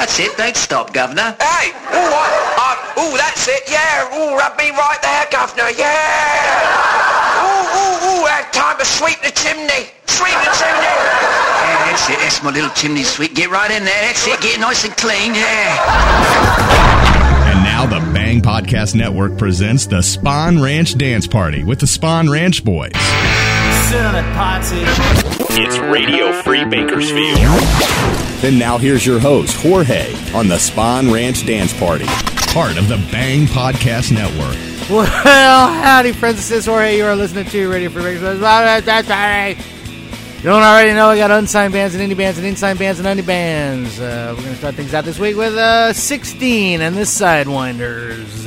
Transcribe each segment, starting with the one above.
That's it. Don't stop, Governor. Hey! All right. Uh, ooh, that's it. Yeah. Ooh, rub me right there, Governor. Yeah. Ooh, ooh, ooh. Had time to sweep the chimney. Sweep the chimney. Yeah, that's it. That's my little chimney sweep. Get right in there. That's it. Get nice and clean. Yeah. And now the Bang Podcast Network presents the Spawn Ranch Dance Party with the Spawn Ranch Boys. Sit on it, Potsy. It's Radio Free Bakersfield. And now here's your host, Jorge, on the Spawn Ranch Dance Party, part of the Bang Podcast Network. Well, howdy, friends. This is Jorge. You are listening to Radio Free Bakersfield. That's right. You don't already know, we got unsigned bands and indie bands and insigned bands and indie bands. Uh, we're going to start things out this week with uh, 16 and the Sidewinders.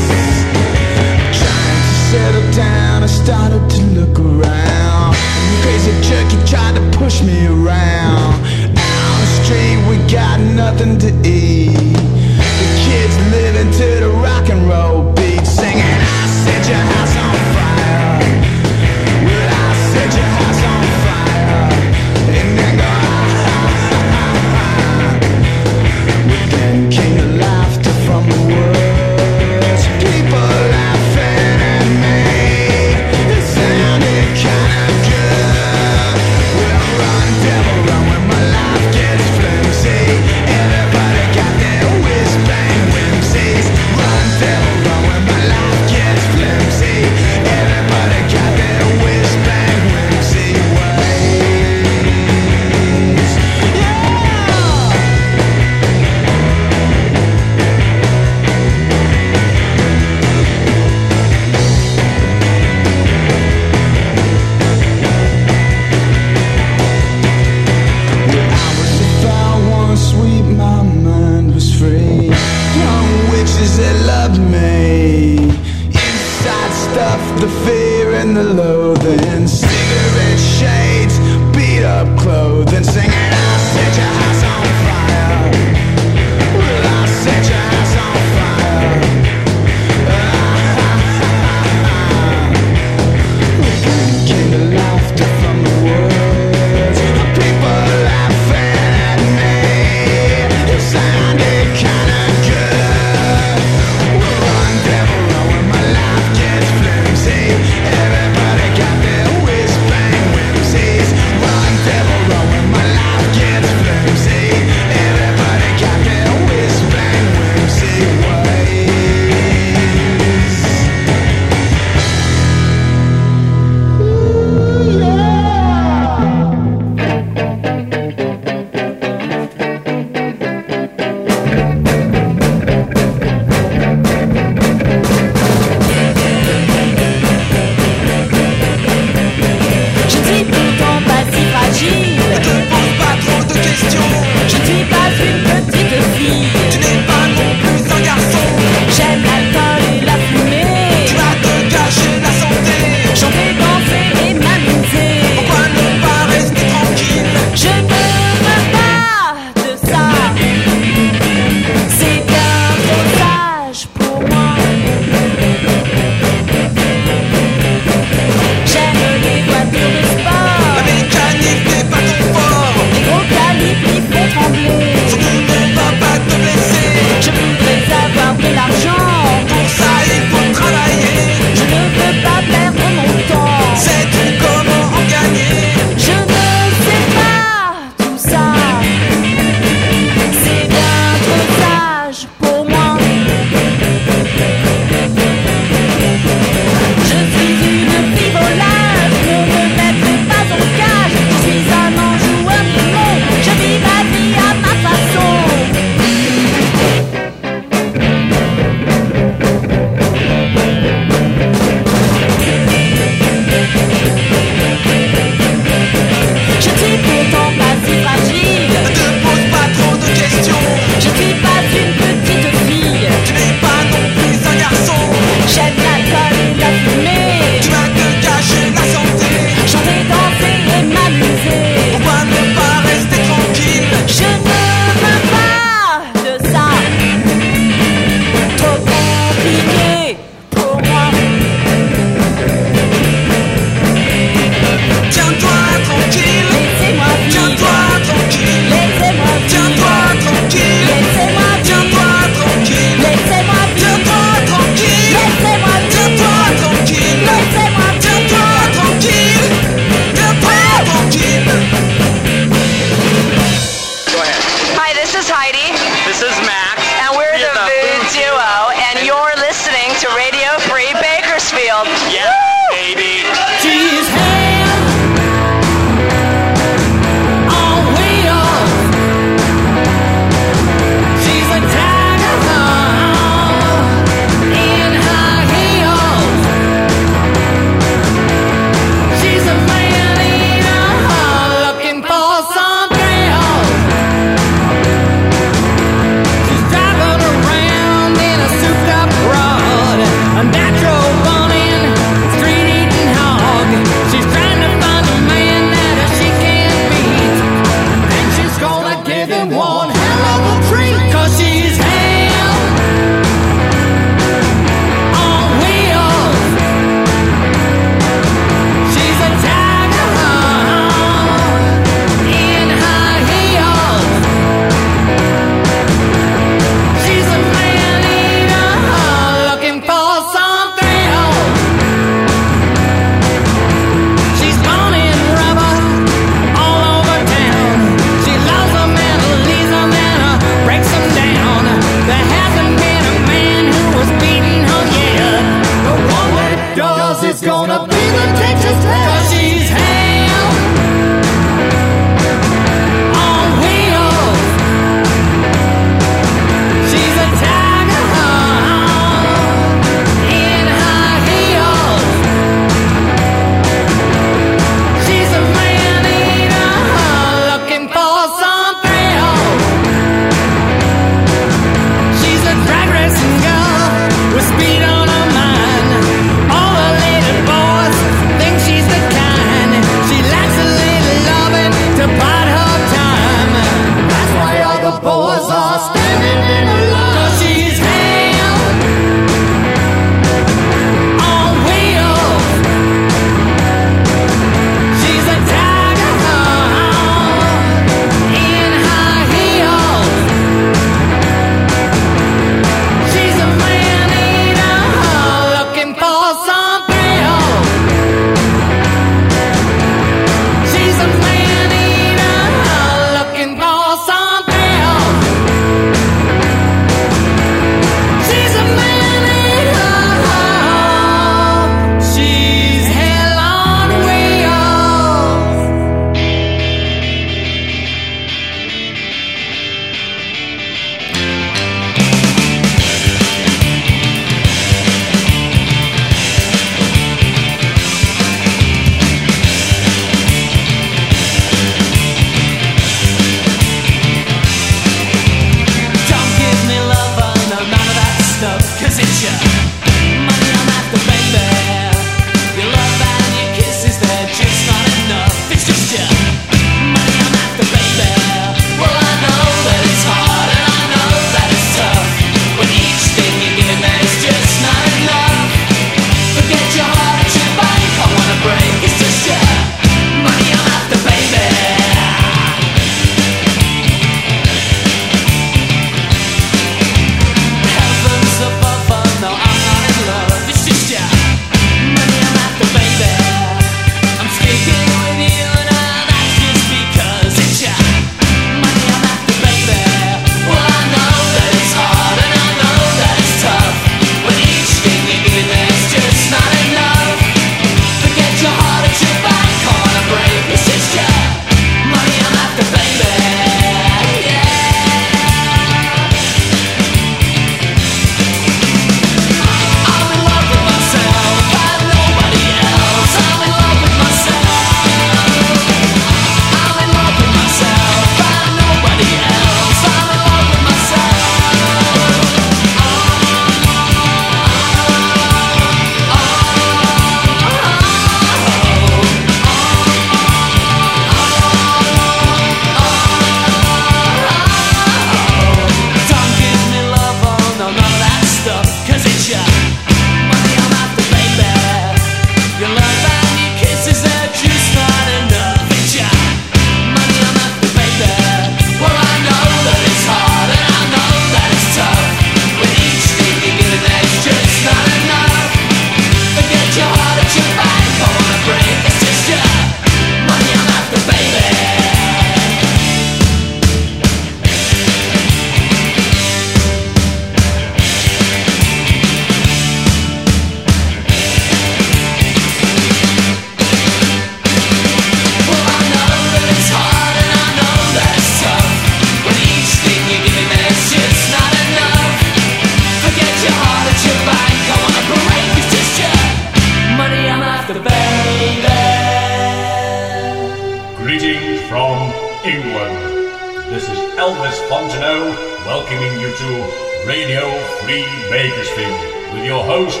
Fontenot, welcoming you to Radio Free Bakersfield with your host,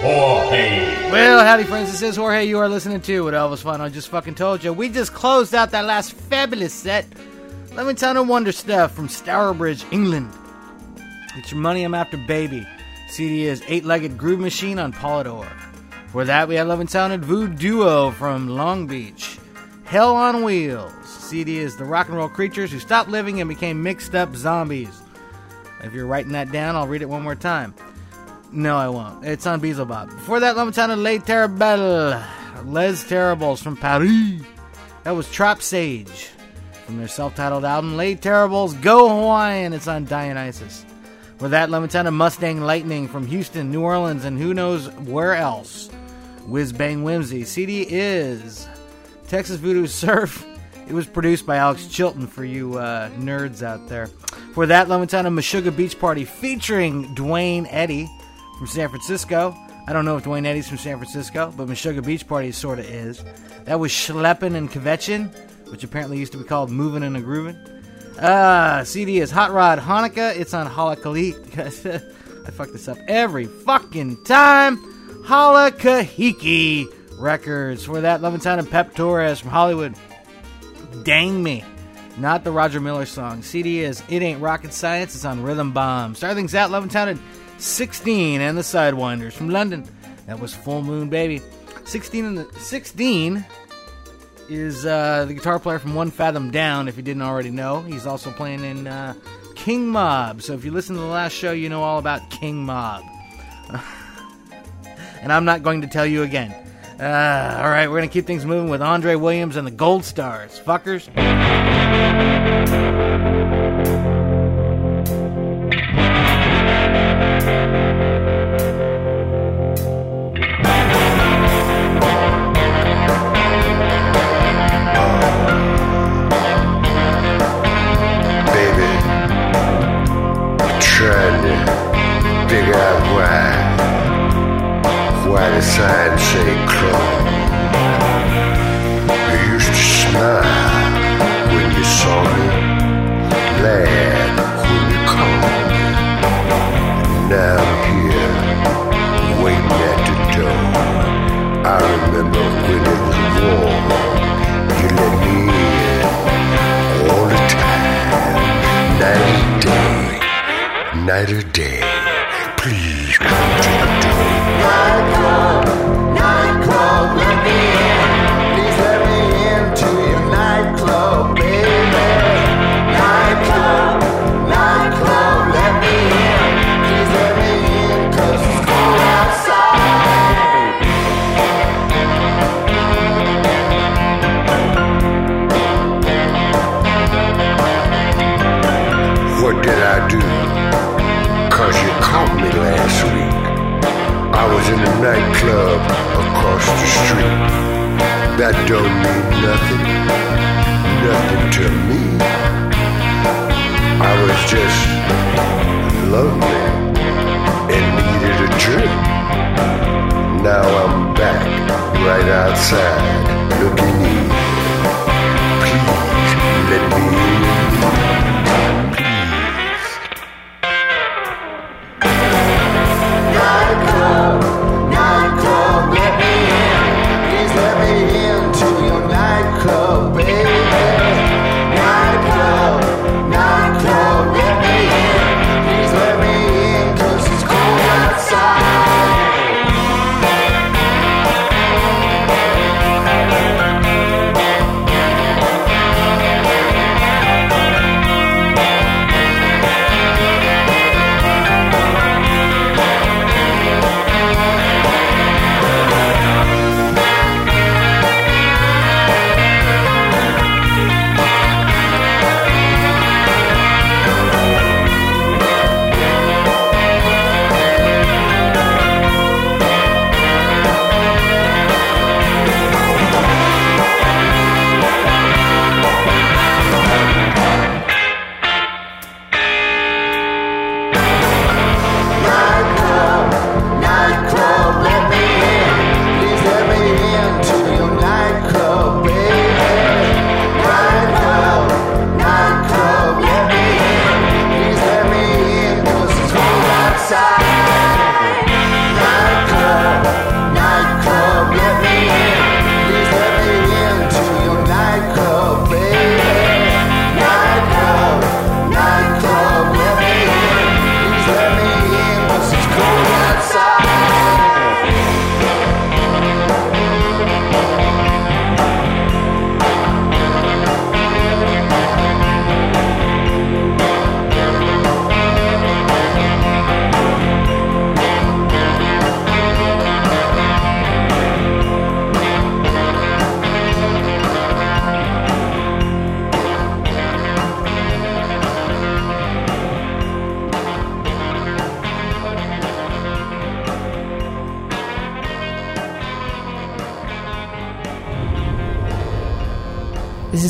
Jorge. Well, howdy, friends. This is Jorge. You are listening to what Elvis I just fucking told you. We just closed out that last fabulous set, Leventown and Wonder Stuff from Stourbridge, England. It's your money. I'm after baby. CD is Eight Legged Groove Machine on Polydor. For that, we had Love and Sound and Voodoo from Long Beach. Hell on Wheels. CD is The Rock and Roll Creatures Who Stopped Living and Became Mixed Up Zombies. If you're writing that down, I'll read it one more time. No, I won't. It's on Beelzebub. Before that, Lomitana Les Terribles. Les Terribles from Paris. That was Trap Sage from their self titled album Les Terribles Go Hawaiian. It's on Dionysus. For that, Lemontana Mustang Lightning from Houston, New Orleans, and who knows where else. Whiz Bang Whimsy. CD is Texas Voodoo Surf it was produced by Alex Chilton for you uh, nerds out there. For that, Levittown and Meshuggah Beach Party featuring Duane Eddy from San Francisco. I don't know if Duane Eddy's from San Francisco, but Meshuggah Beach Party sort of is. That was Schleppin' and Kvetchin, which apparently used to be called Moving and a Groovin'. Uh, CD is Hot Rod Hanukkah. It's on Halakalik. I fuck this up every fucking time. Halakahiki Records. For that, Levittown and Pep Torres from Hollywood. Dang Me. Not the Roger Miller song. CD is It Ain't Rocket Science. It's on Rhythm Bomb. Start things out, Levittown at 16 and the Sidewinders from London. That was Full Moon Baby. 16 and the 16 is uh, the guitar player from One Fathom Down, if you didn't already know. He's also playing in uh, King Mob. So if you listen to the last show, you know all about King Mob. and I'm not going to tell you again. Uh, all right, we're going to keep things moving with Andre Williams and the Gold Stars. Fuckers.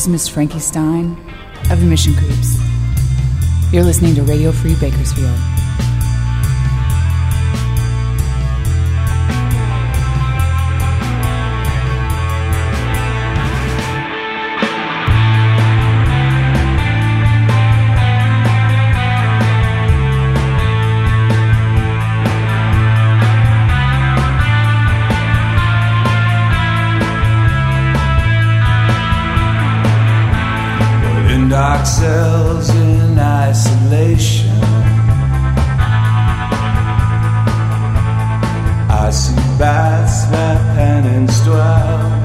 Is Miss Frankie Stein of the Mission Creeps. You're listening to Radio Free Bakersfield. Cells in isolation. I see bats where penance dwells.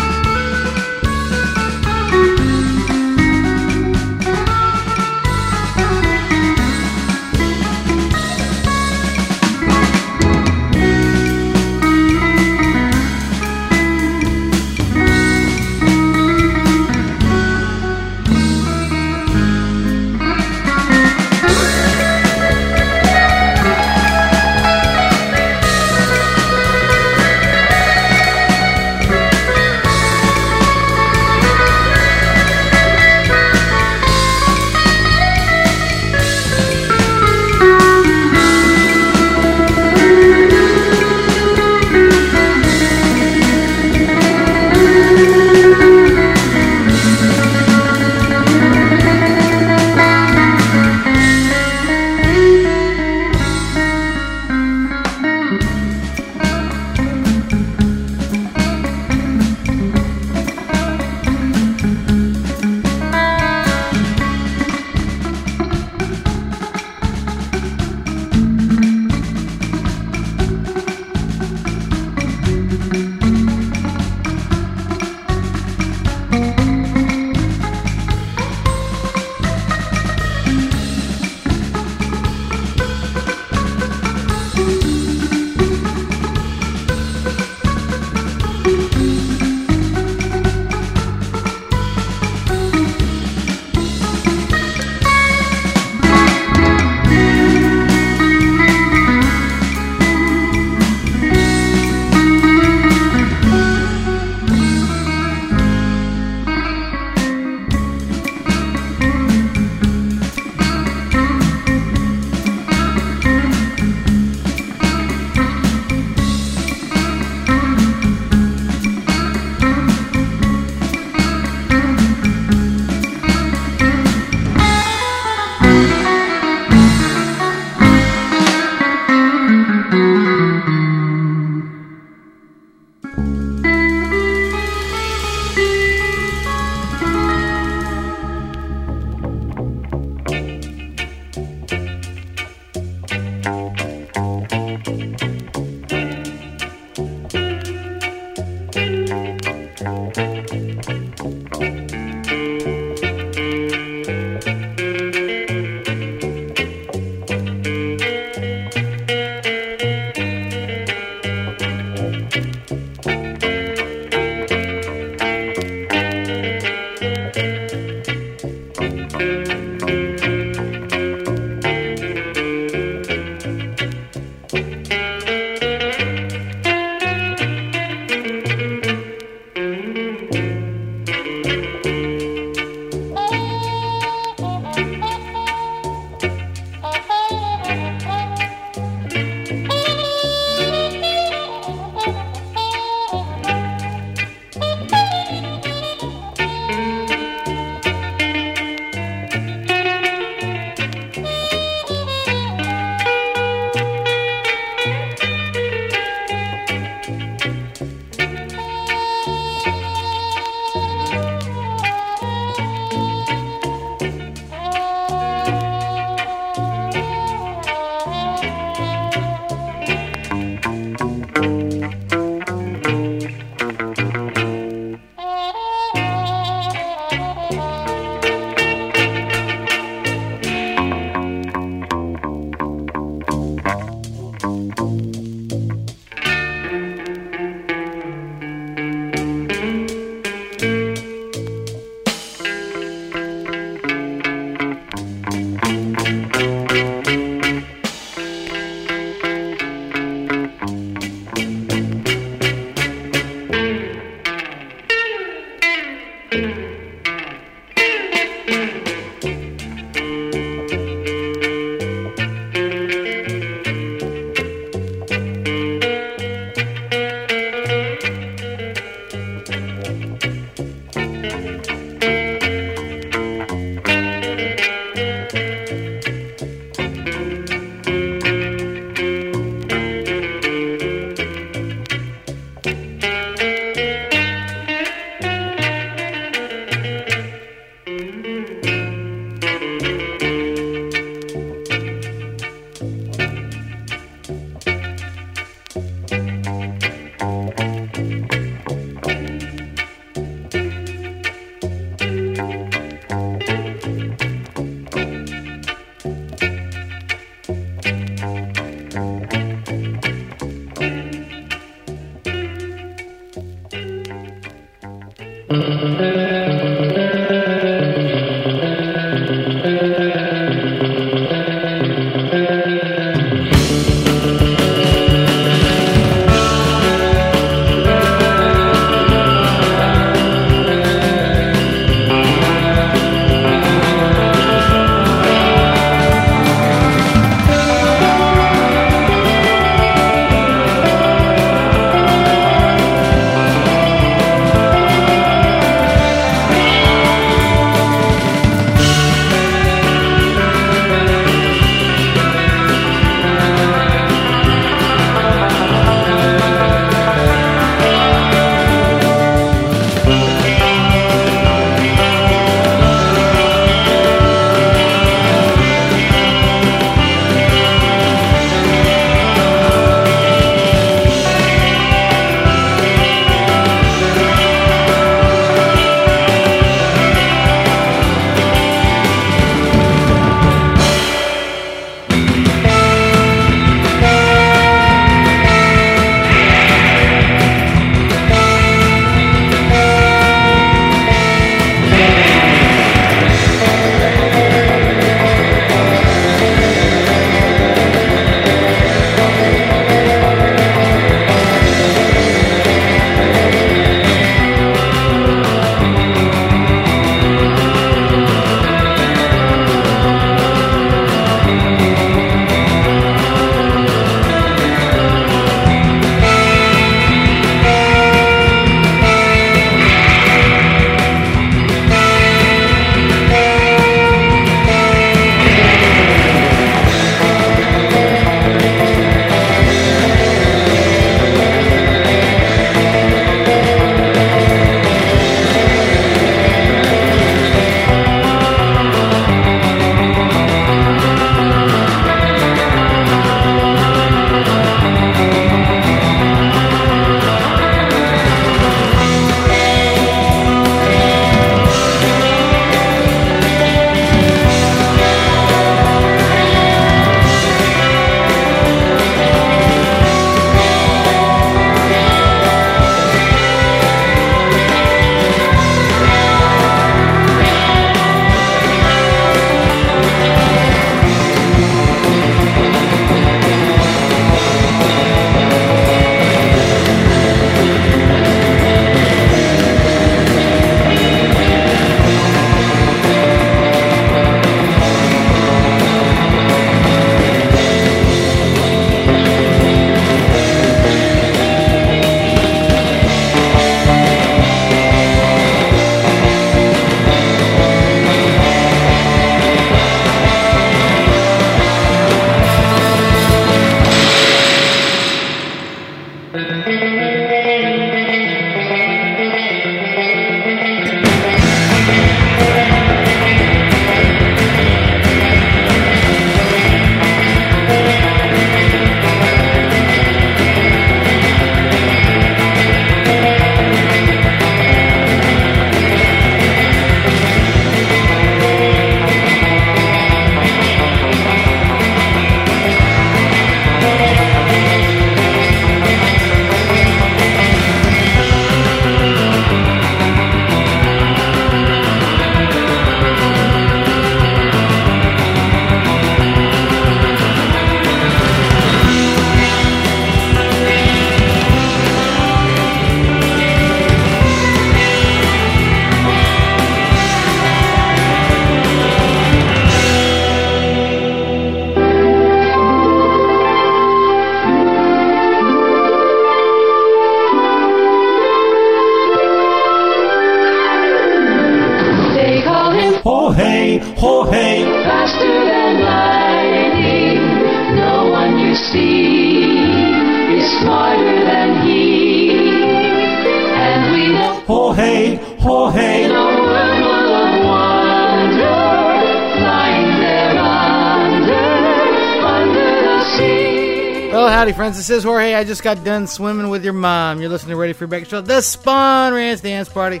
Well, howdy, friends. This is Jorge. I just got done swimming with your mom. You're listening to Ready for Breakfast Show, the Spahn Ranch Dance Party.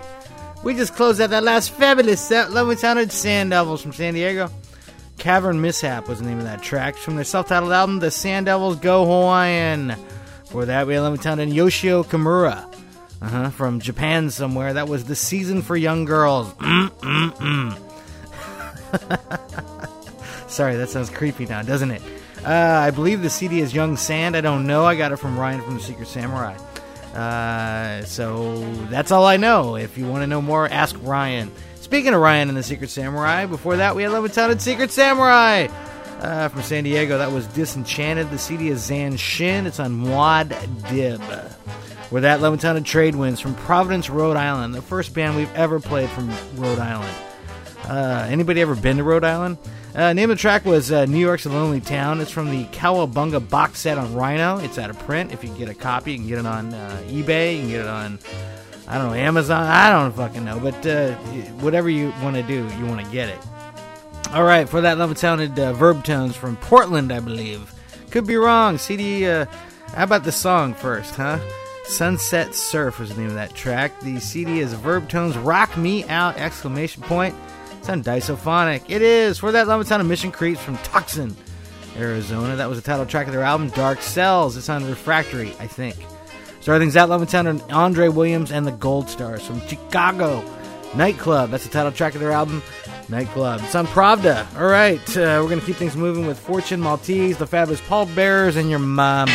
We just closed out that last fabulous set. Lovely sounded Sand Devils from San Diego. Cavern Mishap was the name of that track from their self-titled album, The Sand Devils Go Hawaiian. For that, we had Lovely sounded Yoshio Kimura. Uh-huh, from Japan somewhere. That was The Season for Young Girls. Sorry, that sounds creepy now, doesn't it? Uh, I believe the CD is Young Sand. I don't know. I got it from Ryan from the Secret Samurai. Uh, so that's all I know. If you want to know more, ask Ryan. Speaking of Ryan and the Secret Samurai, before that we had Levittown Secret Samurai uh, from San Diego. That was Disenchanted. The CD is Zan Shin. It's on Wad Dib. Where that Levittown Trade Winds from Providence, Rhode Island. The first band we've ever played from Rhode Island. Uh, anybody ever been to Rhode Island? Uh, name of the track was uh, New York's a Lonely Town. It's from the Cowabunga box set on Rhino. It's out of print. If you get a copy, you can get it on uh, eBay. You can get it on, I don't know, Amazon. I don't fucking know. But uh, whatever you want to do, you want to get it. All right, for that level sounded uh, Verb Tones from Portland, I believe. Could be wrong. CD, how about the song first, huh? Sunset Surf was the name of that track. The CD is Verb Tones Rock Me Out! Exclamation point. It's on Disophonic. It is for that level sounded Mission Creeps from Tucson, Arizona. That was the title track of their album Dark Cells. It's on Refractory, I think. Starting things out, Love Sound Andre Williams and the Gold Stars from Chicago. Nightclub, that's the title track of their album, Nightclub. It's on Pravda. All right, uh, we're going to keep things moving with Fortune Maltese, the Fabulous Pallbearers, and your mom.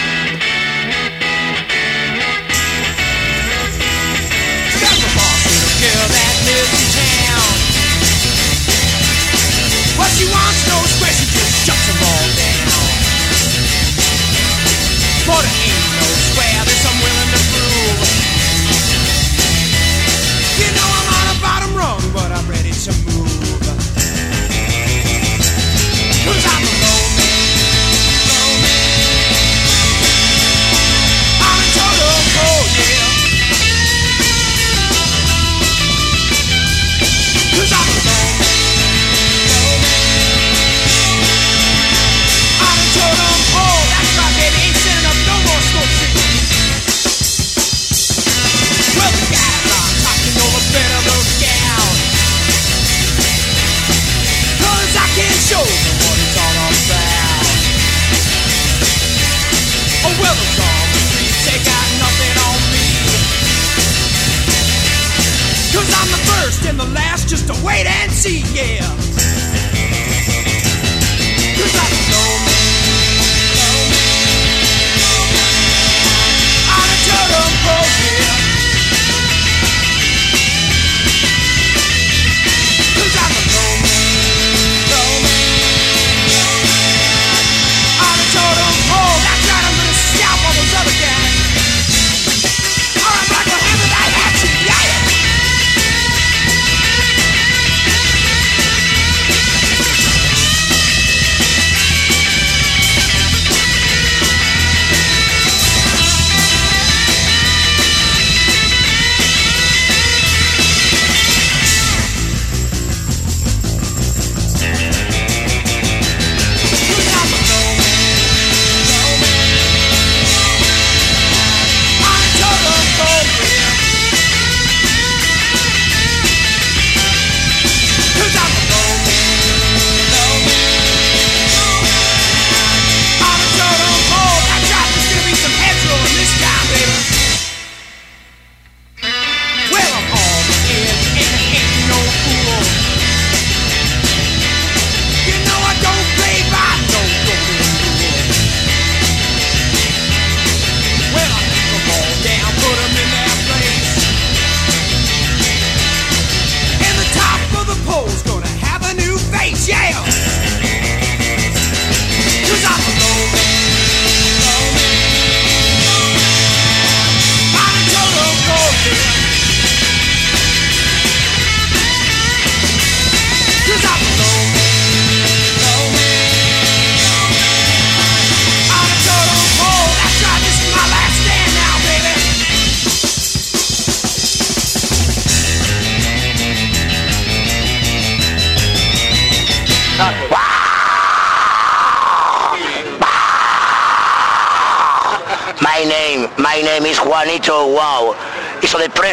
she wants no expression, just jumps all down. 40.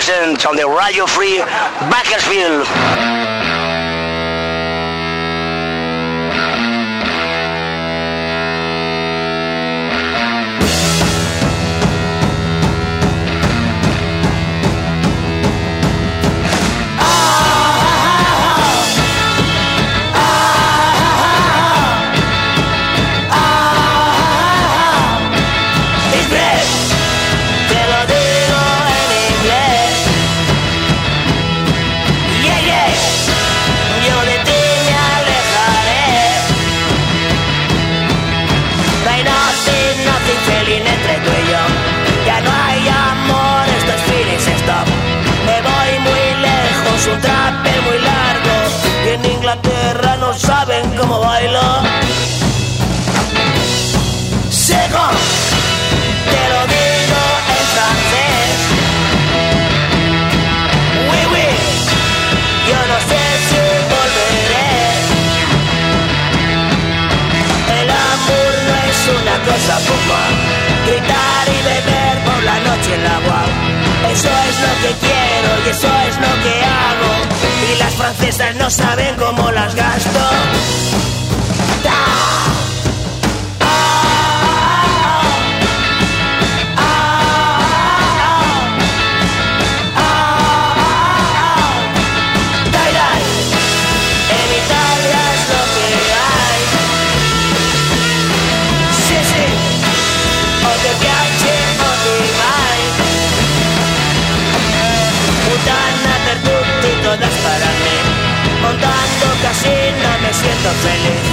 on the Radio Free Bakersfield. y eso es lo que hago. Y las francesas no saben cómo las gasto. siento feliz.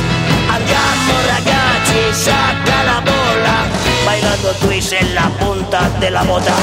Andiamo ragazzi, saca la bola, bailando twist en la punta de la bota.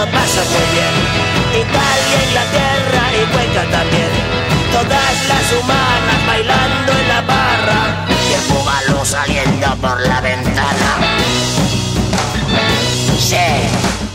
lo pasas muy bien. Italia, Inglaterra y Cuenca también. Todas las humanas bailando en la barra y el cubano saliendo por la ventana. Sí.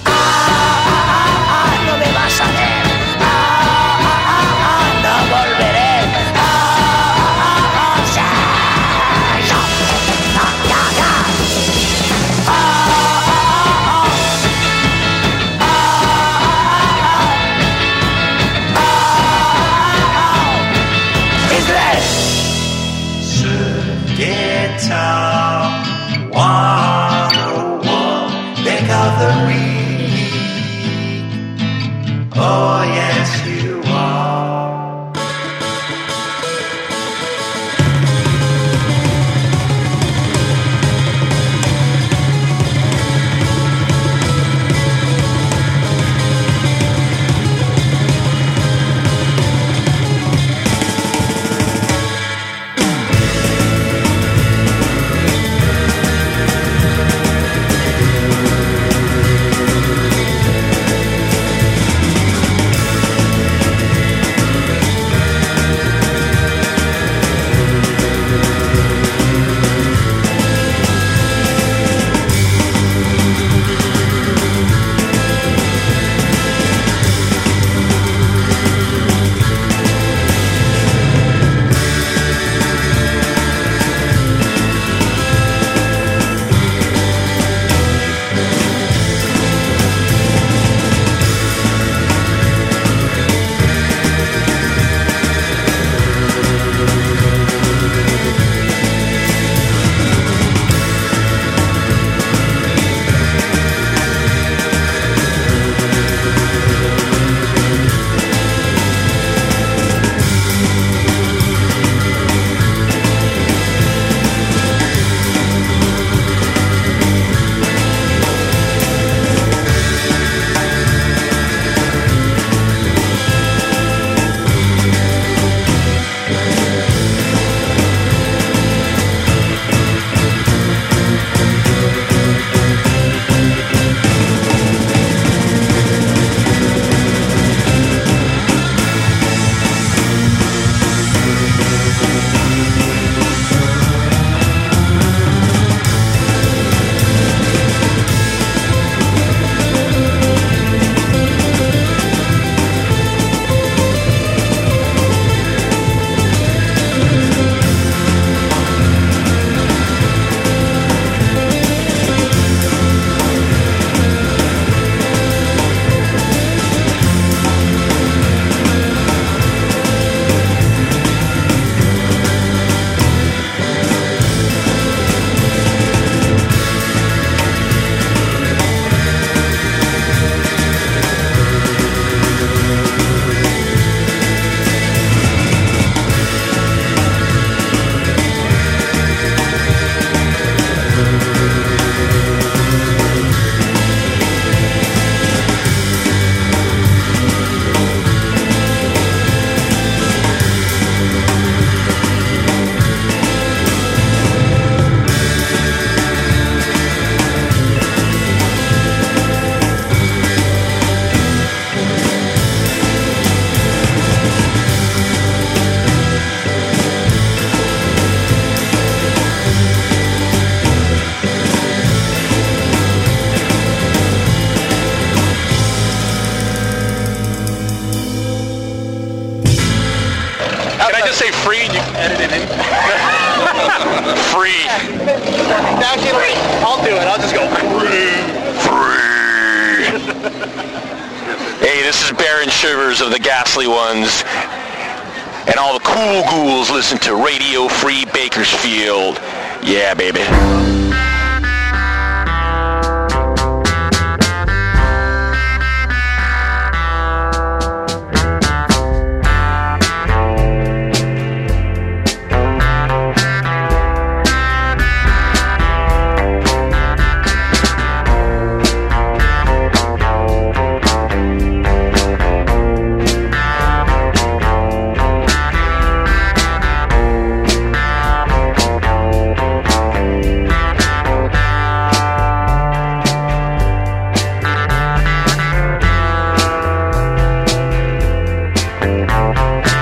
Shivers of the Ghastly Ones. And all the cool ghouls listen to Radio Free Bakersfield. Yeah, baby. Thank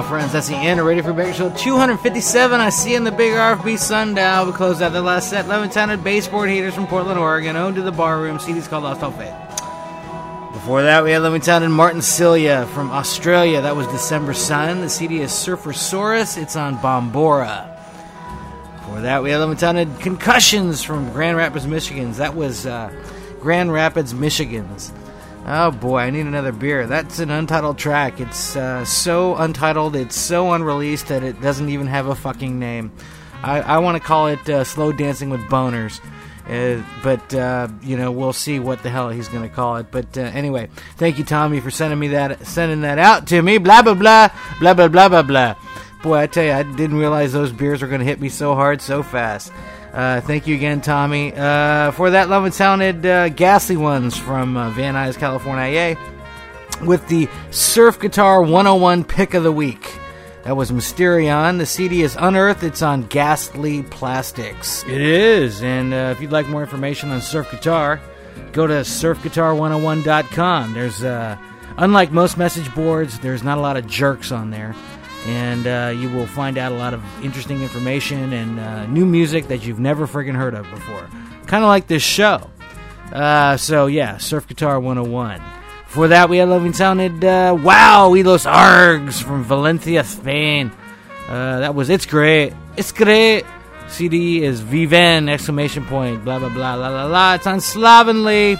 now, friends. That's the end of Radio Free show? 257. I see in the big RFB sundial. We closed out the last set. Levin-Towned baseboard heaters from Portland, Oregon. Owned to the barroom. CD's called Lost All Faith. Before that, we had Levin-Towned Martin Cilia from Australia. That was December Sun. The CD is Surfersaurus. It's on Bombora. Before that, we had Levin-Towned Concussions from Grand Rapids, Michigan. That was uh, Grand Rapids, Michigan's. Oh boy, I need another beer. That's an untitled track. It's uh, so untitled, it's so unreleased that it doesn't even have a fucking name. I, I want to call it uh, Slow Dancing with Boners. Uh, but, uh, you know, we'll see what the hell he's going to call it. But uh, anyway, thank you, Tommy, for sending me that, sending that out to me. Blah, blah, blah, blah, blah, blah, blah, blah. Boy, I tell you, I didn't realize those beers were going to hit me so hard so fast. Uh, thank you again, Tommy. Uh, for that love and sounded uh, ghastly ones from uh, Van Nuys, California, with the Surf Guitar 101 pick of the week. That was Mysterion. The CD is Unearthed. It's on Ghastly Plastics. It is. And uh, if you'd like more information on Surf Guitar, go to surfguitar101.com. There's, unlike most message boards, there's not a lot of jerks on there and uh, you will find out a lot of interesting information and uh, new music that you've never friggin' heard of before. Kind of like this show. Uh, so, yeah, Surf Guitar 101. For that, we had Loving Sounded uh, Wau, y los Arrrghs from Valencia, Spain. Uh, that was It's Great. It's Great. CD is Viven! Exclamation point. Blah, blah, blah, la, la, la. It's on Slovenly.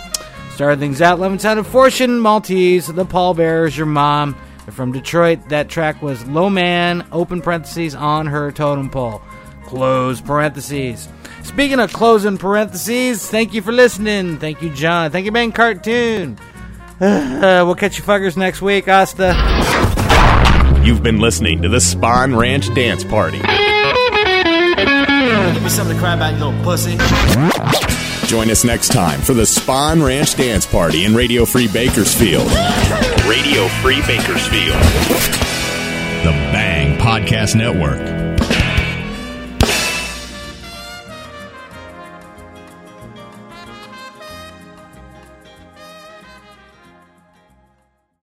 Started things out. Lemon Sounded Fortune, Maltese. The Pallbearers, Your Mom. From Detroit, that track was Low Man, open parentheses, on her totem pole. Close parentheses. Speaking of closing parentheses, thank you for listening. Thank you, John. Thank you, Ben Cartoon. Uh, we'll catch you fuckers next week. Asta. You've been listening to the Spahn Ranch Dance Party. Give me something to cry about, you little pussy. Join us next time for the Spahn Ranch Dance Party in Radio Free Bakersfield. Radio Free Bakersfield. The Bang Podcast Network.